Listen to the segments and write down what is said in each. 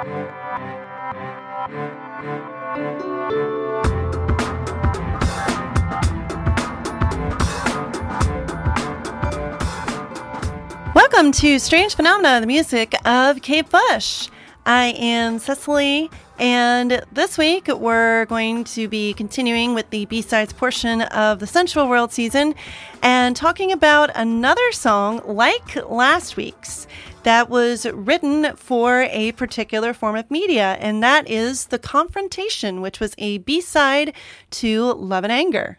Welcome to Strange Phenomena, the music of Kate Bush. I am Cecilee, and this week we're going to be continuing with the B sides portion of the Sensual World season and talking about another song like last week's that was written for a particular form of media, and that is The Confrontation, which was a B side to Love and Anger.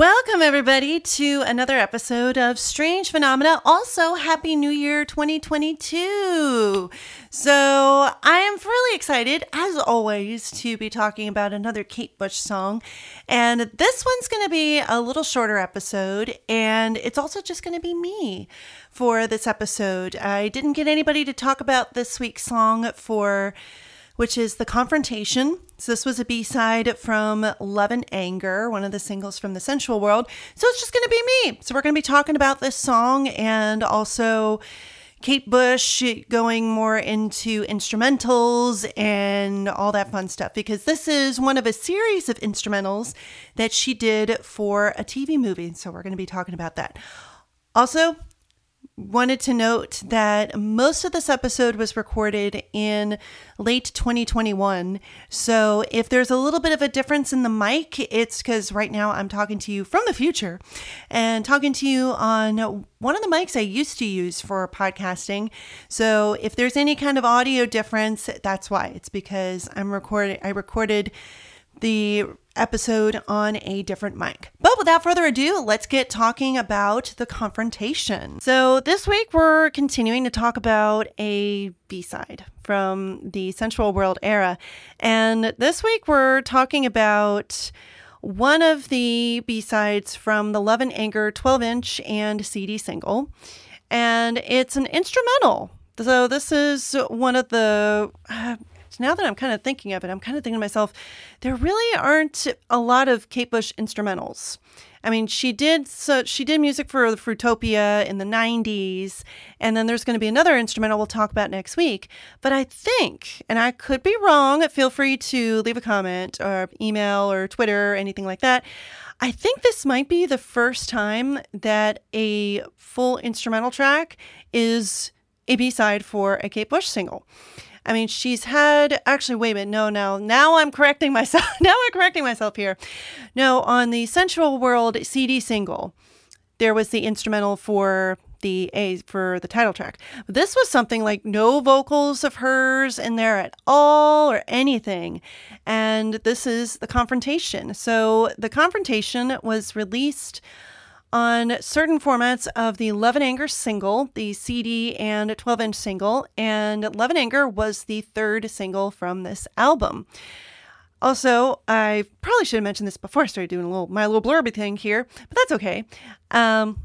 Welcome, everybody, to another episode of Strange Phenomena. Also, Happy New Year 2022. So, I am really excited, as always, to be talking about another Kate Bush song. And this one's going to be a little shorter episode, and it's also just going to be me for this episode. I didn't get anybody to talk about this week's song for which is The Confrontation. So, this was a B side from Love and Anger, one of the singles from the Sensual World. So, it's just going to be me. So, we're going to be talking about this song and also Kate Bush going more into instrumentals and all that fun stuff because this is one of a series of instrumentals that she did for a TV movie. So, we're going to be talking about that. Also, wanted to note that most of this episode was recorded in late 2021. So if there's a little bit of a difference in the mic, it's because right now I'm talking to you from the future and talking to you on one of the mics I used to use for podcasting. So if there's any kind of audio difference, that's why. It's because I'm recording I recorded the episode on a different mic. But without further ado, let's get talking about the confrontation. So, this week we're continuing to talk about a B side from the Sensual World era. And this week we're talking about one of the B sides from the Love and Anger 12 inch and CD single. And it's an instrumental. So, this is one of the. Uh, now that I'm kind of thinking of it, I'm kind of thinking to myself, there really aren't a lot of Kate Bush instrumentals. I mean, she did so she did music for the Fruitopia in the 90s, and then there's going to be another instrumental we'll talk about next week. But I think, and I could be wrong, feel free to leave a comment or email or Twitter or anything like that. I think this might be the first time that a full instrumental track is a B-side for a Kate Bush single. I mean, she's had actually. Wait a minute. No, no. Now I'm correcting myself. now I'm correcting myself here. No, on the Sensual World CD single, there was the instrumental for the A for the title track. This was something like no vocals of hers in there at all or anything. And this is the confrontation. So the confrontation was released on certain formats of the Love and Anger single, the CD and 12 inch single, and Love and Anger was the third single from this album. Also, I probably should have mentioned this before I started doing a little my little blurby thing here, but that's okay. Um,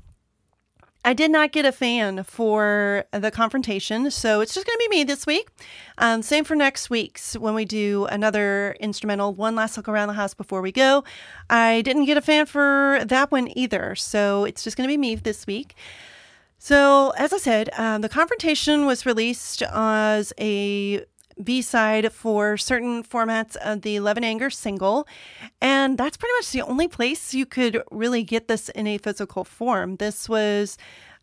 I did not get a fan for the confrontation, so it's just going to be me this week. Um, same for next week's when we do another instrumental, one last look around the house before we go. I didn't get a fan for that one either, so it's just going to be me this week. So, as I said, um, the confrontation was released as a B side for certain formats of the Love and Anger single. And that's pretty much the only place you could really get this in a physical form. This was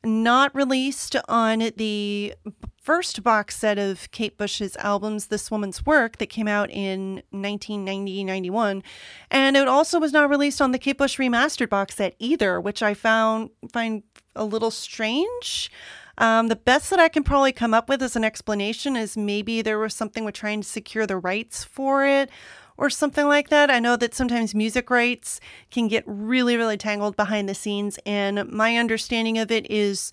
not released on the first box set of Kate Bush's albums, This Woman's Work, that came out in 1990 91. And it also was not released on the Kate Bush remastered box set either, which I found find a little strange. Um, the best that I can probably come up with as an explanation is maybe there was something with trying to secure the rights for it or something like that. I know that sometimes music rights can get really, really tangled behind the scenes, and my understanding of it is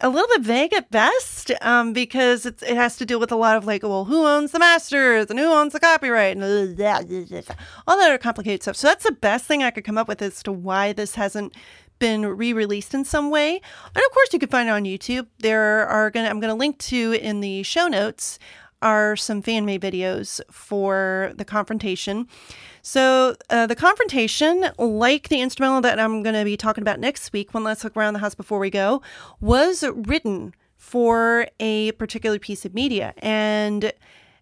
a little bit vague at best um, because it has to deal with a lot of like, well, who owns the masters and who owns the copyright and all that other complicated stuff. So that's the best thing I could come up with as to why this hasn't been re-released in some way. And of course, you can find it on YouTube. There are gonna I'm gonna link to in the show notes are some fan made videos for the confrontation. So, uh, the confrontation, like the instrumental that I'm going to be talking about next week, one last look around the house before we go, was written for a particular piece of media. And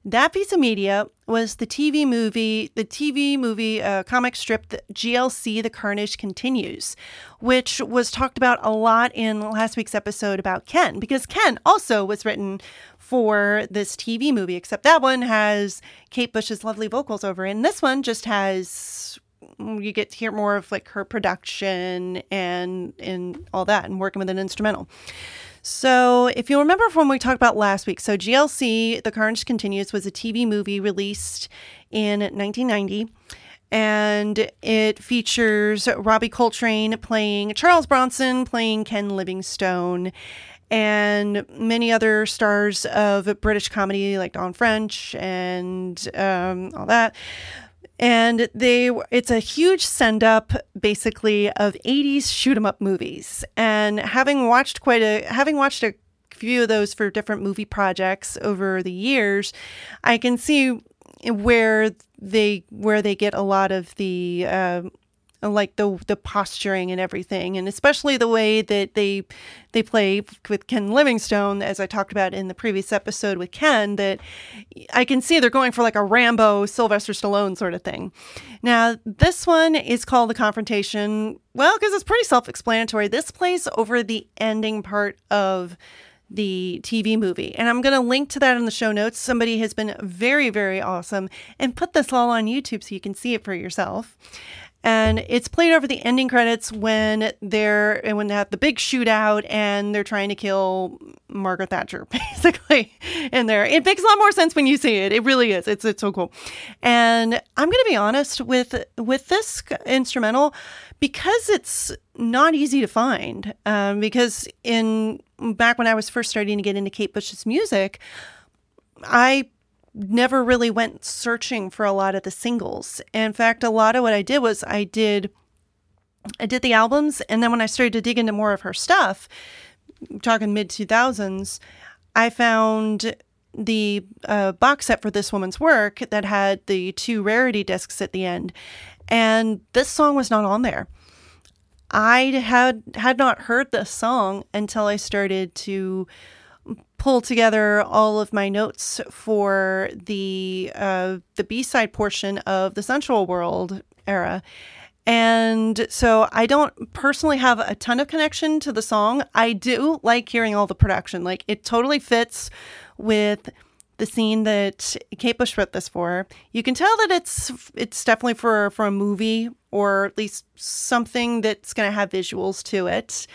that piece of media was the TV movie, the TV movie uh, comic strip, the GLC The Carnage Continues, which was talked about a lot in last week's episode about Ken, because Ken also was written for this TV movie, except that one has Kate Bush's lovely vocals over it. And this one just has you get to hear more of like her production and and all that and working with an instrumental. So, if you remember from we talked about last week, so GLC, The Carnage Continues, was a TV movie released in 1990. And it features Robbie Coltrane playing Charles Bronson, playing Ken Livingstone, and many other stars of British comedy like Dawn French and um, all that and they it's a huge send up basically of 80s shoot 'em up movies. And having watched quite a having watched a few of those for different movie projects over the years i can see where they where they get a lot of the uh, Uh, like the the posturing and everything, and especially the way that they they play with Ken Livingstone, as I talked about in the previous episode with Ken. That I can see they're going for like a Rambo, Sylvester Stallone sort of thing. Now this one is called the Confrontation. Well, because it's pretty self-explanatory. This plays over the ending part of the TV movie. And I'm going to link to that in the show notes. Somebody has been very, very awesome and put this all on YouTube so you can see it for yourself and it's played over the ending credits when they're and when they have the big shootout and they're trying to kill Margaret Thatcher, basically. In there, it makes a lot more sense when you see it. It really is. It's it's so cool. And I'm going to be honest with with this instrumental because it's not easy to find. Um, because in back when I was first starting to get into Kate Bush's music, I never really went searching for a lot of the singles. In fact, a lot of what I did was I did I did the albums and then when I started to dig into more of her stuff, talking mid 2000s, I found the uh, box set for this woman's work that had the two rarity discs at the end. And this song was not on there. I had had not heard this song until I started to pull together all of my notes for the uh, the B side portion of the Sensual World era. And so I don't personally have a ton of connection to the song. I do like hearing all the production. Like it totally fits with the scene that Kate Bush wrote this for. You can tell that it's it's definitely for for a movie or at least something that's going to have visuals to it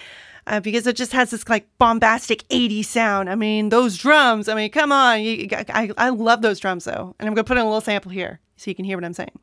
uh, because it just has this like bombastic 80s sound. I mean, those drums, I mean, come on. You, I, I love those drums though. And I'm going to put in a little sample here so you can hear what I'm saying.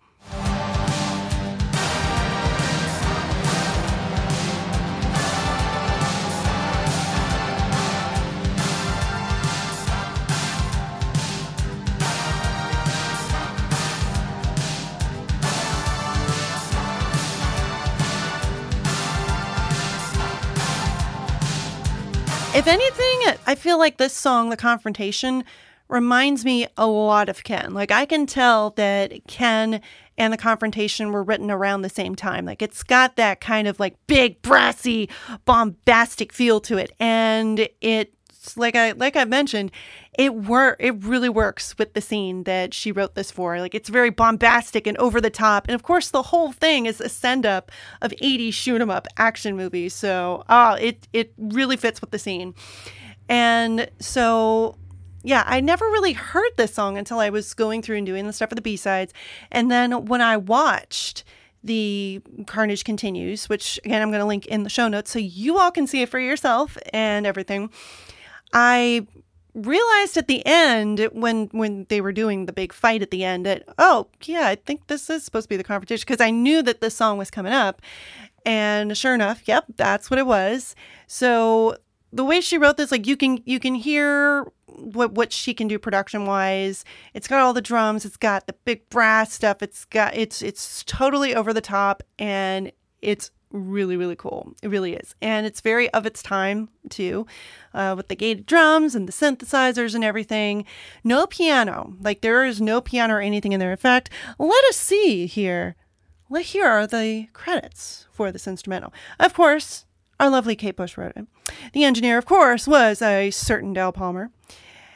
I feel like this song, The Confrontation, reminds me a lot of Ken. Like I can tell that Ken and the confrontation were written around the same time. Like it's got that kind of like big brassy bombastic feel to it and it like I like I mentioned, it work it really works with the scene that she wrote this for. Like it's very bombastic and over the top. And of course the whole thing is a send up of 80s shoot 'em up action movies. So ah, it it really fits with the scene. And so yeah, I never really heard this song until I was going through and doing the stuff for the B sides. And then when I watched the Carnage Continues, which again I'm going to link in the show notes so you all can see it for yourself and everything. I realized at the end when when they were doing the big fight at the end that oh yeah i think this is supposed to be the confrontation because i knew that this song was coming up and sure enough yep that's what it was so the way she wrote this like you can you can hear what what she can do production wise it's got all the drums it's got the big brass stuff it's got it's it's totally over the top and it's really, really cool. It really is. And it's very of its time, too, uh, with the gated drums and the synthesizers and everything. No piano. Like, there is no piano or anything in there. In fact, let us see here. Well, here are the credits for this instrumental. Of course, our lovely Kate Bush wrote it. The engineer, of course, was a certain Del Palmer.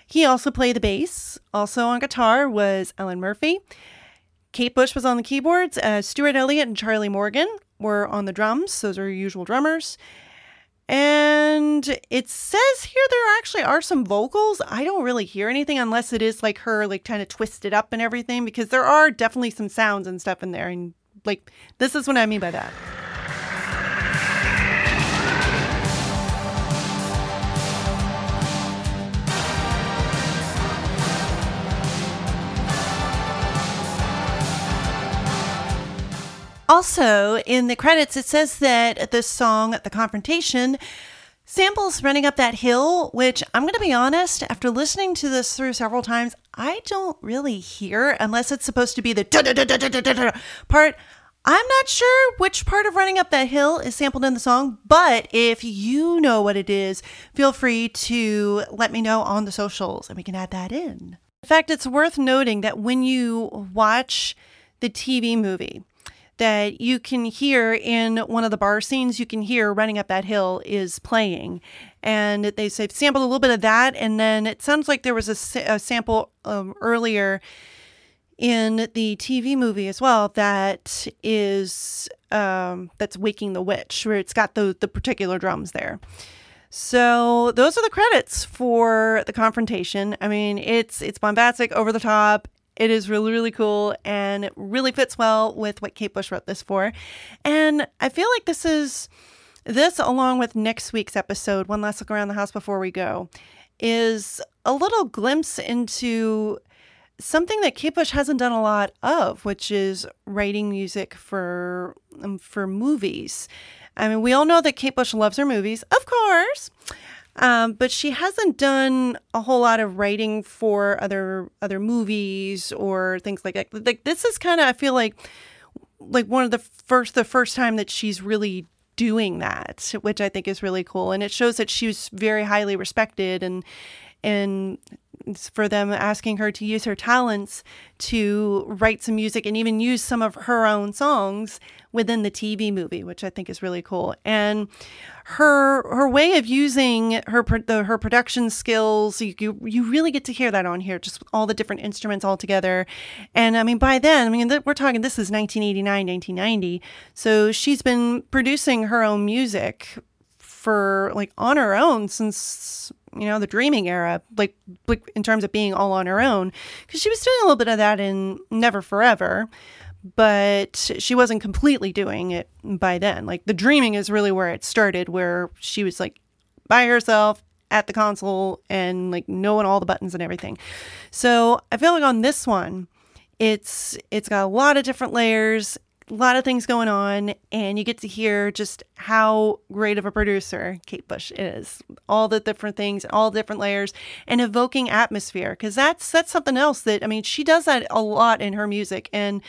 He also played the bass. Also on guitar was Alan Murphy. Kate Bush was on the keyboards. Uh, Stuart Elliott and Charlie Morgan were on the drums. Those are usual drummers. And it says here there actually are some vocals. I don't really hear anything unless it is like her like kind of twisted up and everything because there are definitely some sounds and stuff in there and like this is what I mean by that. Also, in the credits, it says that the song, The Confrontation, samples running up that hill, which I'm going to be honest, after listening to this through several times, I don't really hear unless it's supposed to be the part. I'm not sure which part of running up that hill is sampled in the song, but if you know what it is, feel free to let me know on the socials and we can add that in. In fact, it's worth noting that when you watch the TV movie, that you can hear in one of the bar scenes, you can hear Running Up That Hill is playing. And they say sampled a little bit of that. And then it sounds like there was a, a sample um, earlier in the TV movie as well that is um, that's Waking the Witch, where it's got the the particular drums there. So those are the credits for the confrontation. I mean, it's it's bombastic, over the top. It is really, really cool and it really fits well with what Kate Bush wrote this for. And I feel like this is this, along with next week's episode, One Last Look Around the House Before We Go, is a little glimpse into something that Kate Bush hasn't done a lot of, which is writing music for um, for movies. I mean, we all know that Kate Bush loves her movies, of course. Um, but she hasn't done a whole lot of writing for other other movies or things like that. Like this is kind of I feel like like one of the first the first time that she's really doing that, which I think is really cool, and it shows that she was very highly respected and and for them asking her to use her talents to write some music and even use some of her own songs within the TV movie, which I think is really cool. And her her way of using her the, her production skills, you, you you really get to hear that on here, just all the different instruments all together. And I mean, by then, I mean we're talking this is 1989, 1990, so she's been producing her own music for like on her own since you know the dreaming era like, like in terms of being all on her own because she was doing a little bit of that in never forever but she wasn't completely doing it by then. Like the dreaming is really where it started where she was like by herself at the console and like knowing all the buttons and everything. So i feel like on this one it's it's got a lot of different layers a lot of things going on, and you get to hear just how great of a producer Kate Bush is. All the different things, all different layers, and evoking atmosphere. Because that's that's something else that I mean, she does that a lot in her music, and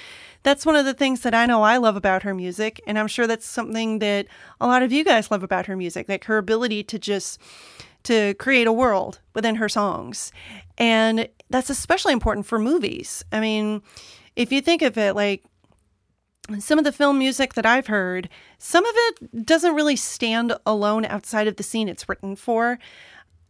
that's one of the things that I know I love about her music, and I'm sure that's something that a lot of you guys love about her music, like her ability to just to create a world within her songs, and that's especially important for movies. I mean, if you think of it like some of the film music that I've heard, some of it doesn't really stand alone outside of the scene it's written for.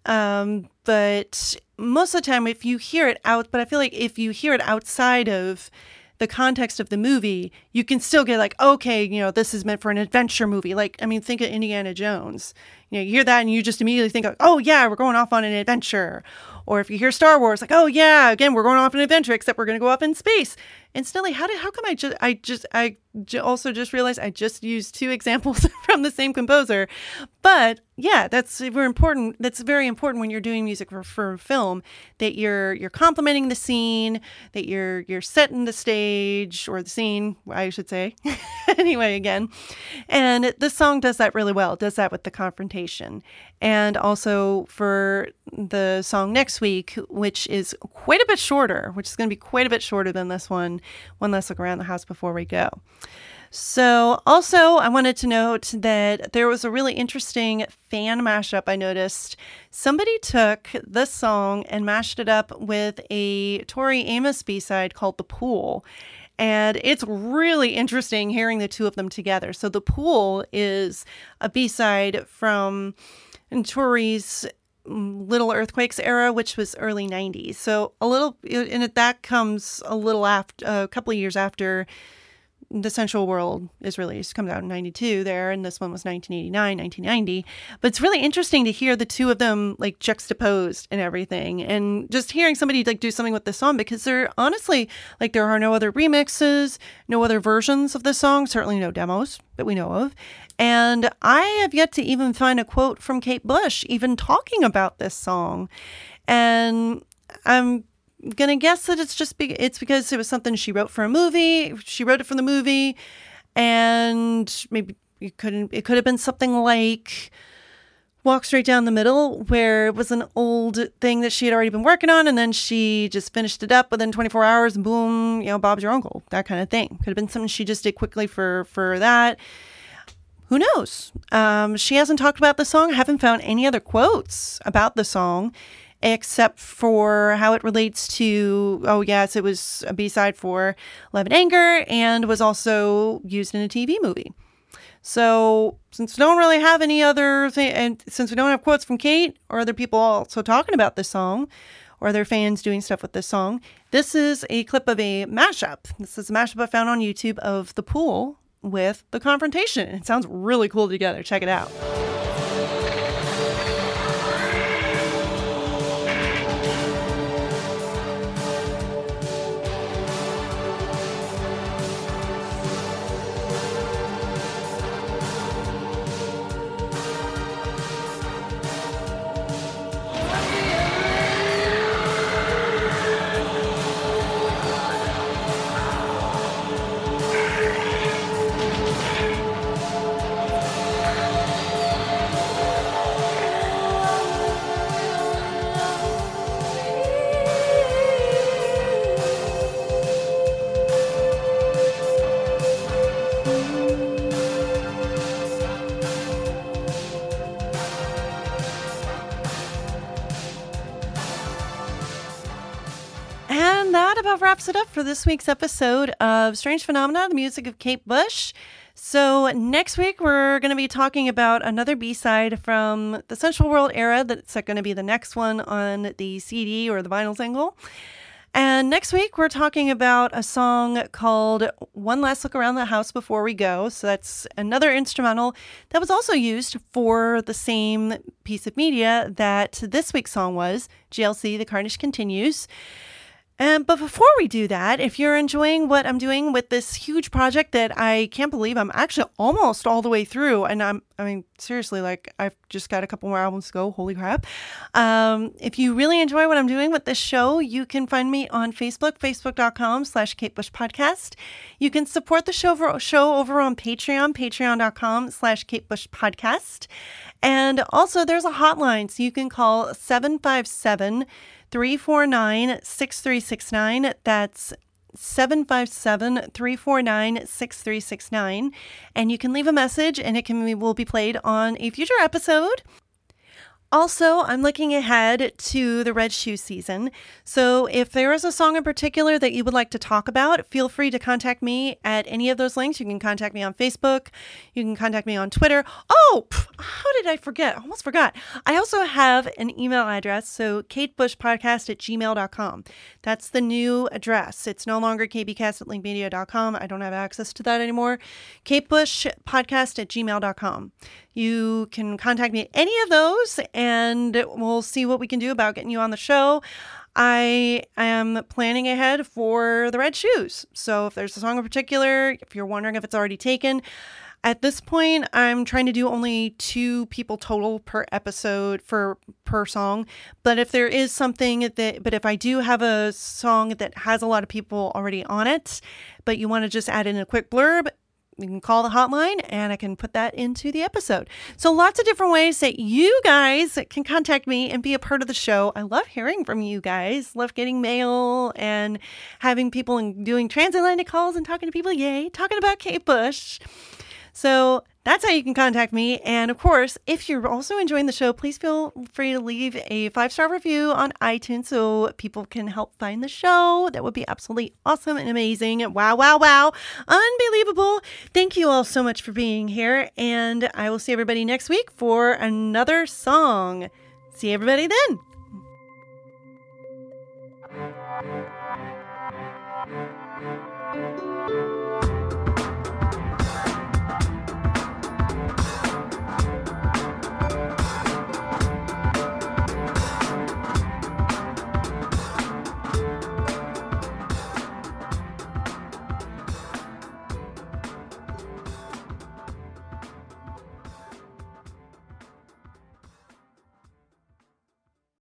Um, but most of the time, if you hear it out, but I feel like if you hear it outside of the context of the movie, you can still get like, okay, you know, this is meant for an adventure movie. Like, I mean, think of Indiana Jones. You know, you hear that and you just immediately think, oh yeah, we're going off on an adventure. Or if you hear Star Wars, like, oh yeah, again, we're going off an adventure, except we're going to go up in space. Instantly, how did how come I just I just I also just realized I just used two examples from the same composer, but yeah, that's we're important. That's very important when you're doing music for, for film that you're you're complementing the scene, that you're you're setting the stage or the scene, I should say. anyway, again, and this song does that really well. It does that with the confrontation, and also for the song next week, which is quite a bit shorter, which is going to be quite a bit shorter than this one one last look around the house before we go. So, also, I wanted to note that there was a really interesting fan mashup I noticed. Somebody took this song and mashed it up with a Tori Amos B side called The Pool. And it's really interesting hearing the two of them together. So, The Pool is a B side from Tori's mm, Little Earthquakes era, which was early 90s. So, a little, and that comes a little after, a couple of years after the Sensual World is released, comes out in 92 there, and this one was 1989, 1990. But it's really interesting to hear the two of them like juxtaposed and everything. And just hearing somebody like do something with the song because there honestly, like there are no other remixes, no other versions of the song, certainly no demos that we know of. And I have yet to even find a quote from Kate Bush even talking about this song. And I'm gonna guess that it's just be- it's because it was something she wrote for a movie. She wrote it for the movie, and maybe it couldn't. It could have been something like "Walk Straight Down the Middle," where it was an old thing that she had already been working on, and then she just finished it up within 24 hours. And boom, you know, Bob's your uncle. That kind of thing could have been something she just did quickly for for that. Who knows? Um, she hasn't talked about the song. I haven't found any other quotes about the song except for how it relates to oh yes it was a b-side for love and anger and was also used in a tv movie. So since we don't really have any other thing and since we don't have quotes from kate or other people also talking about this song or other fans doing stuff with this song this is a clip of a mashup. This is a mashup i found on youtube of the pool with the confrontation. It sounds really cool together. Check it out about wraps it up for this week's episode of Strange Phenomena, the music of Kate Bush. So, next week we're going to be talking about another B side from the Sensual World era that's going to be the next one on the CD or the vinyl single. And next week, we're talking about a song called One Last Look Around the House Before We Go. So that's another instrumental that was also used for the same piece of media that this week's song was GLC The Carnage Continues. Um, but before we do that, if you're enjoying what I'm doing with this huge project that I can't believe I'm actually almost all the way through, and I'm, I mean, seriously, like I've just got a couple more albums to go. Holy crap. Um, if you really enjoy what I'm doing with this show, you can find me on Facebook, facebook.com slash Kate Bush Podcast. You can support the show, show over on Patreon, patreon.com slash Kate Bush Podcast. And also there's a hotline, so you can call 757- 349 6369. That's 757 349 6369. And you can leave a message and it can will be played on a future episode. Also, I'm looking ahead to the Red Shoe season. So, if there is a song in particular that you would like to talk about, feel free to contact me at any of those links. You can contact me on Facebook. You can contact me on Twitter. Oh, how did I forget? I almost forgot. I also have an email address. So, katebushpodcast at gmail.com. That's the new address. It's no longer kbcast at linkmedia.com. I don't have access to that anymore. katebushpodcast at gmail.com. You can contact me at any of those we'll see what we can do about getting you on the show. I am planning ahead for the red shoes. So if there's a song in particular, if you're wondering if it's already taken, at this point i'm trying to do only two people total per episode for per song but if there is something that but if i do have a song that has a lot of people already on it but you want to just add in a quick blurb you can call the hotline and I can put that into the episode. So, lots of different ways that you guys can contact me and be a part of the show. I love hearing from you guys, love getting mail and having people and doing transatlantic calls and talking to people. Yay, talking about Kate Bush. So, that's how you can contact me. And of course, if you're also enjoying the show, please feel free to leave a five star review on iTunes so people can help find the show. That would be absolutely awesome and amazing. Wow, wow, wow. Unbelievable. Thank you all so much for being here. And I will see everybody next week for another song. See everybody then.